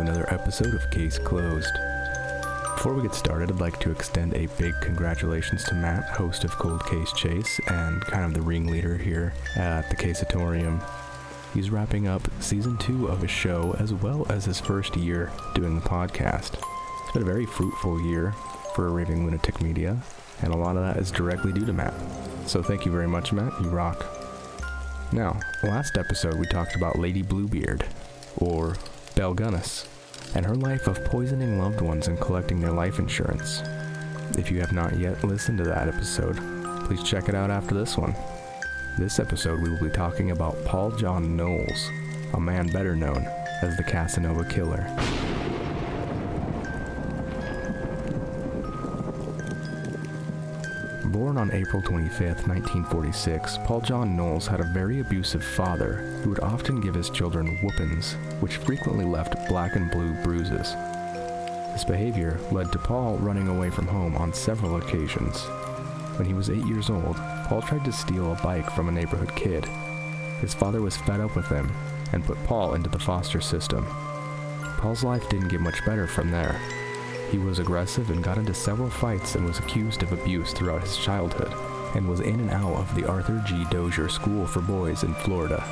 Another episode of Case Closed. Before we get started, I'd like to extend a big congratulations to Matt, host of Cold Case Chase and kind of the ringleader here at the Caseatorium. He's wrapping up season two of his show as well as his first year doing the podcast. It's been a very fruitful year for Raving Lunatic Media, and a lot of that is directly due to Matt. So thank you very much, Matt. You rock. Now, last episode we talked about Lady Bluebeard, or Belle Gunness, and her life of poisoning loved ones and collecting their life insurance. If you have not yet listened to that episode, please check it out after this one. This episode we will be talking about Paul John Knowles, a man better known as the Casanova Killer. Born on April 25, 1946, Paul John Knowles had a very abusive father who would often give his children whoopings, which frequently left black and blue bruises. This behavior led to Paul running away from home on several occasions. When he was eight years old, Paul tried to steal a bike from a neighborhood kid. His father was fed up with him and put Paul into the foster system. Paul's life didn't get much better from there. He was aggressive and got into several fights and was accused of abuse throughout his childhood, and was in and out of the Arthur G. Dozier School for Boys in Florida.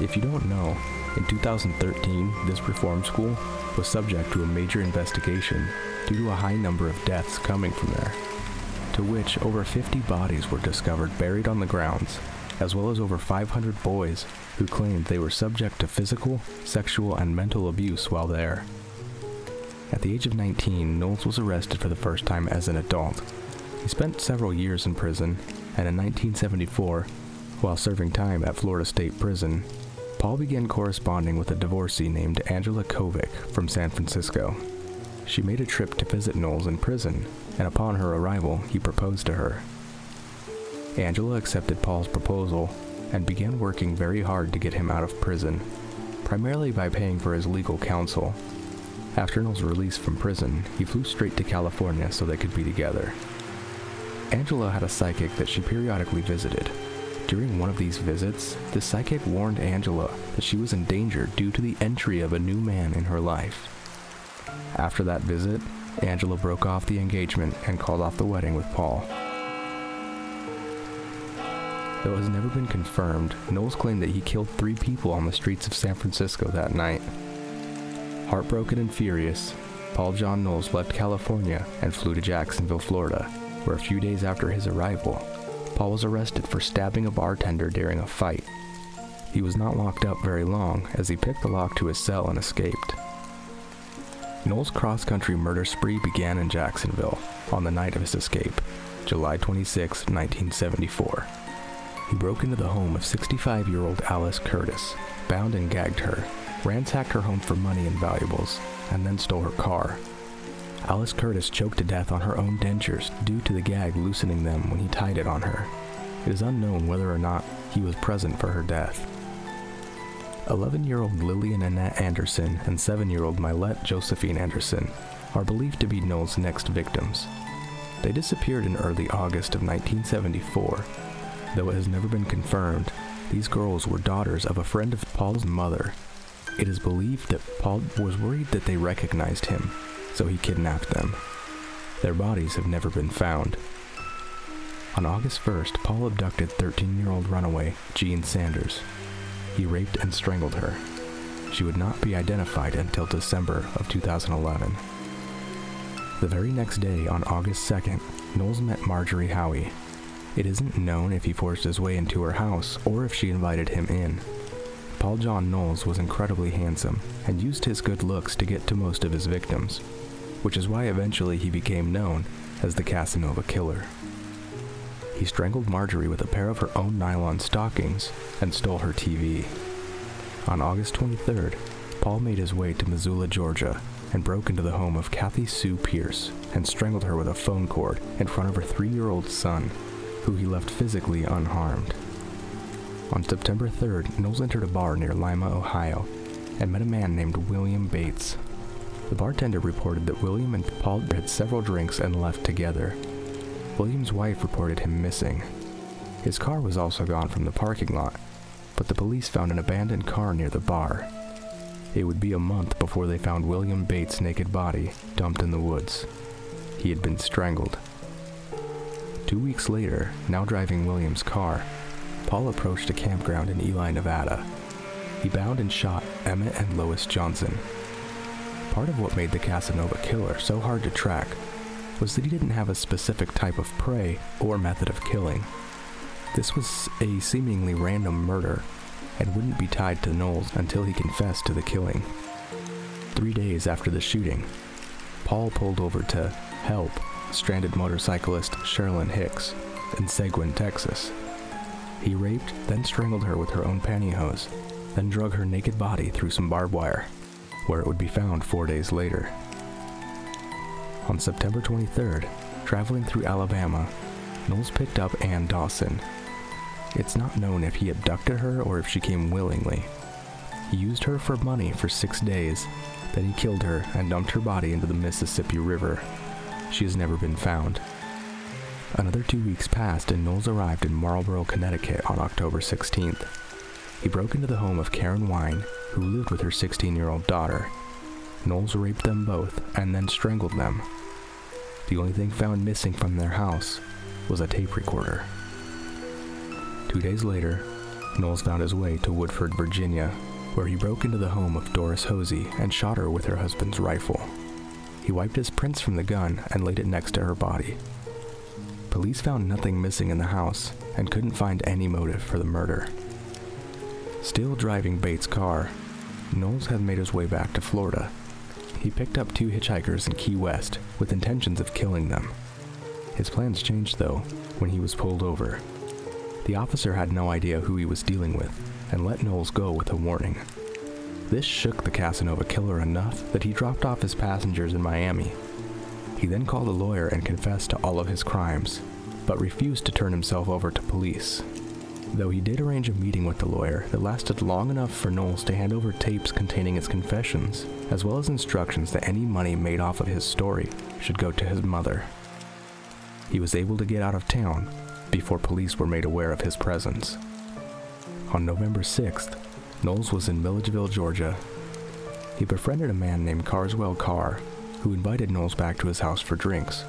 If you don't know, in 2013, this reform school was subject to a major investigation due to a high number of deaths coming from there, to which over 50 bodies were discovered buried on the grounds, as well as over 500 boys who claimed they were subject to physical, sexual, and mental abuse while there. At the age of 19, Knowles was arrested for the first time as an adult. He spent several years in prison, and in 1974, while serving time at Florida State Prison, Paul began corresponding with a divorcee named Angela Covic from San Francisco. She made a trip to visit Knowles in prison, and upon her arrival, he proposed to her. Angela accepted Paul's proposal and began working very hard to get him out of prison, primarily by paying for his legal counsel after Knowles' release from prison, he flew straight to California so they could be together. Angela had a psychic that she periodically visited. During one of these visits, the psychic warned Angela that she was in danger due to the entry of a new man in her life. After that visit, Angela broke off the engagement and called off the wedding with Paul. Though it has never been confirmed, Knowles claimed that he killed three people on the streets of San Francisco that night. Heartbroken and furious, Paul John Knowles left California and flew to Jacksonville, Florida, where a few days after his arrival, Paul was arrested for stabbing a bartender during a fight. He was not locked up very long as he picked the lock to his cell and escaped. Knowles' cross country murder spree began in Jacksonville on the night of his escape, July 26, 1974. He broke into the home of 65 year old Alice Curtis, bound and gagged her, ransacked her home for money and valuables, and then stole her car. Alice Curtis choked to death on her own dentures due to the gag loosening them when he tied it on her. It is unknown whether or not he was present for her death. 11 year old Lillian Annette Anderson and 7 year old Mylette Josephine Anderson are believed to be Knowles' next victims. They disappeared in early August of 1974. Though it has never been confirmed, these girls were daughters of a friend of Paul's mother it is believed that Paul was worried that they recognized him, so he kidnapped them. Their bodies have never been found. On August 1st, Paul abducted 13 year old runaway Jean Sanders. He raped and strangled her. She would not be identified until December of 2011. The very next day, on August 2nd, Knowles met Marjorie Howie. It isn't known if he forced his way into her house or if she invited him in. Paul John Knowles was incredibly handsome and used his good looks to get to most of his victims, which is why eventually he became known as the Casanova Killer. He strangled Marjorie with a pair of her own nylon stockings and stole her TV. On August 23rd, Paul made his way to Musella, Georgia, and broke into the home of Kathy Sue Pierce and strangled her with a phone cord in front of her three year old son, who he left physically unharmed. On September 3rd, Knowles entered a bar near Lima, Ohio, and met a man named William Bates. The bartender reported that William and Paul had several drinks and left together. William's wife reported him missing. His car was also gone from the parking lot, but the police found an abandoned car near the bar. It would be a month before they found William Bates' naked body dumped in the woods. He had been strangled. Two weeks later, now driving William's car, Paul approached a campground in Ely, Nevada. He bound and shot Emmett and Lois Johnson. Part of what made the Casanova killer so hard to track was that he didn't have a specific type of prey or method of killing. This was a seemingly random murder and wouldn't be tied to Knowles until he confessed to the killing. Three days after the shooting, Paul pulled over to help stranded motorcyclist Charlynn Hicks in Seguin, Texas. He raped, then strangled her with her own pantyhose, then drug her naked body through some barbed wire, where it would be found four days later. On September 23rd, traveling through Alabama, Knowles picked up Ann Dawson. It's not known if he abducted her or if she came willingly. He used her for money for six days, then he killed her and dumped her body into the Mississippi River. She has never been found. Another two weeks passed and Knowles arrived in Marlborough, Connecticut on October 16th. He broke into the home of Karen Wine, who lived with her 16 year old daughter. Knowles raped them both and then strangled them. The only thing found missing from their house was a tape recorder. Two days later, Knowles found his way to Woodford, Virginia, where he broke into the home of Doris Hosey and shot her with her husband's rifle. He wiped his prints from the gun and laid it next to her body. Police found nothing missing in the house and couldn't find any motive for the murder. Still driving Bates' car, Knowles had made his way back to Florida. He picked up two hitchhikers in Key West with intentions of killing them. His plans changed, though, when he was pulled over. The officer had no idea who he was dealing with and let Knowles go with a warning. This shook the Casanova killer enough that he dropped off his passengers in Miami. He then called a lawyer and confessed to all of his crimes, but refused to turn himself over to police. Though he did arrange a meeting with the lawyer that lasted long enough for Knowles to hand over tapes containing his confessions, as well as instructions that any money made off of his story should go to his mother. He was able to get out of town before police were made aware of his presence. On November 6th, Knowles was in Milledgeville, Georgia. He befriended a man named Carswell Carr, who invited Knowles back to his house for drinks.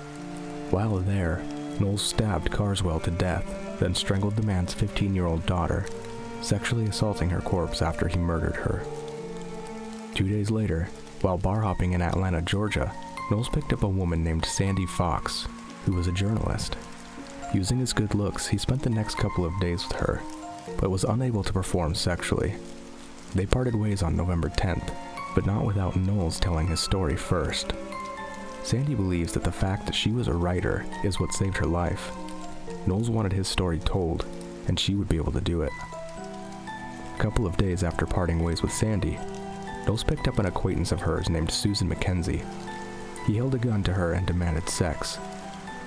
While there, Knowles stabbed Carswell to death, then strangled the man's 15 year old daughter, sexually assaulting her corpse after he murdered her. Two days later, while bar hopping in Atlanta, Georgia, Knowles picked up a woman named Sandy Fawkes, who was a journalist. Using his good looks, he spent the next couple of days with her, but was unable to perform sexually. They parted ways on November 10th, but not without Knowles telling his story first. Sandy believes that the fact that she was a writer is what saved her life. Knowles wanted his story told, and she would be able to do it. A couple of days after parting ways with Sandy, Knowles picked up an acquaintance of hers named Susan McKenzie. He held a gun to her and demanded sex.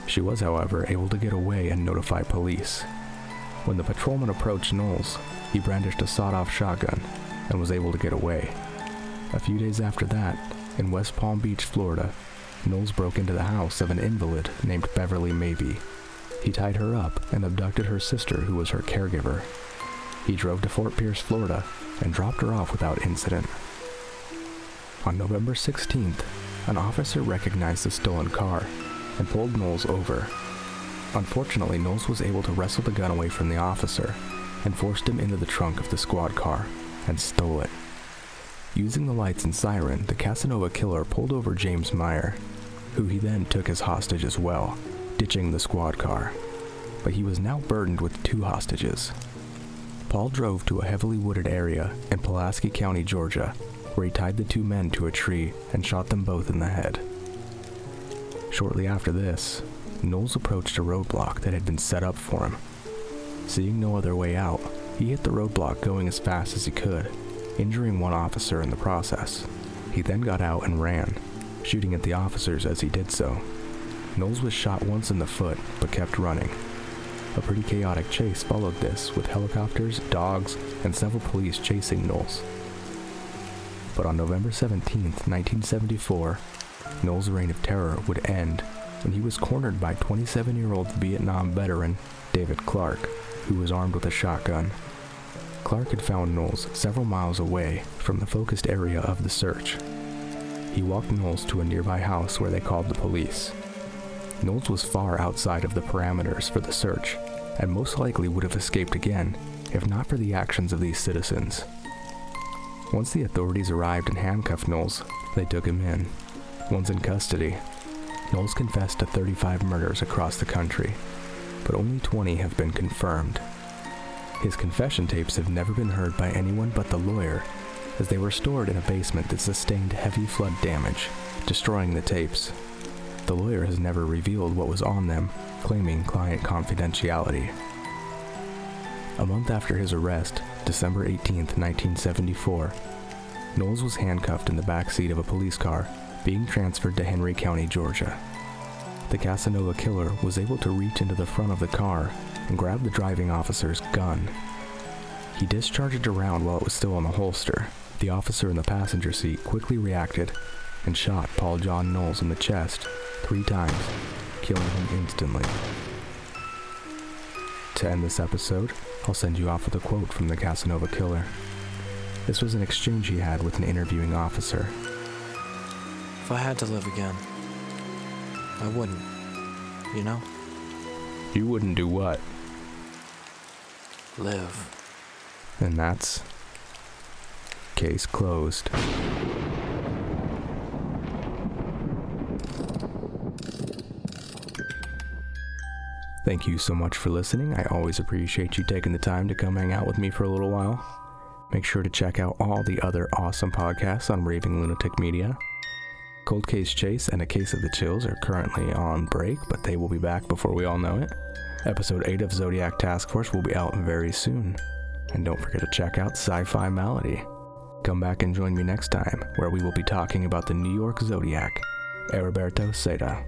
She was, however, able to get away and notify police. When the patrolman approached Knowles, he brandished a sawed off shotgun and was able to get away. A few days after that, in West Palm Beach, Florida, Knowles broke into the house of an invalid named Beverly Mabee. He tied her up and abducted her sister, who was her caregiver. He drove to Fort Pierce, Florida, and dropped her off without incident. On November 16th, an officer recognized the stolen car and pulled Knowles over. Unfortunately, Knowles was able to wrestle the gun away from the officer and forced him into the trunk of the squad car and stole it. Using the lights and siren, the Casanova killer pulled over James Meyer, who he then took as hostage as well, ditching the squad car. But he was now burdened with two hostages. Paul drove to a heavily wooded area in Pulaski County, Georgia, where he tied the two men to a tree and shot them both in the head. Shortly after this, Knowles approached a roadblock that had been set up for him. Seeing no other way out, he hit the roadblock going as fast as he could, injuring one officer in the process. He then got out and ran, shooting at the officers as he did so. Knowles was shot once in the foot, but kept running. A pretty chaotic chase followed this, with helicopters, dogs, and several police chasing Knowles. But on November 17, 1974, Knowles' reign of terror would end when he was cornered by 27 year old Vietnam veteran David Clark, who was armed with a shotgun. Clark had found Knowles several miles away from the focused area of the search. He walked Knowles to a nearby house where they called the police. Knowles was far outside of the parameters for the search, and most likely would have escaped again if not for the actions of these citizens. Once the authorities arrived and handcuffed Knowles, they took him in. Once in custody, Knowles confessed to 35 murders across the country, but only 20 have been confirmed. His confession tapes have never been heard by anyone but the lawyer, as they were stored in a basement that sustained heavy flood damage, destroying the tapes. The lawyer has never revealed what was on them, claiming client confidentiality. A month after his arrest, December 18, 1974, Knowles was handcuffed in the back seat of a police car, being transferred to Henry County, Georgia. The Casanova killer was able to reach into the front of the car and grab the driving officer's gun. He discharged a round while it was still in the holster. The officer in the passenger seat quickly reacted and shot Paul John Knowles in the chest three times, killing him instantly. To end this episode, I'll send you off with a quote from the Casanova killer. This was an exchange he had with an interviewing officer. If I had to live again, I wouldn't. You know? You wouldn't do what? Live. And that's. Case closed. Thank you so much for listening. I always appreciate you taking the time to come hang out with me for a little while. Make sure to check out all the other awesome podcasts on Raving Lunatic Media. Cold Case Chase and A Case of the Chills are currently on break, but they will be back before we all know it. Episode 8 of Zodiac Task Force will be out very soon. And don't forget to check out Sci Fi Malady. Come back and join me next time, where we will be talking about the New York Zodiac, Heriberto Seda.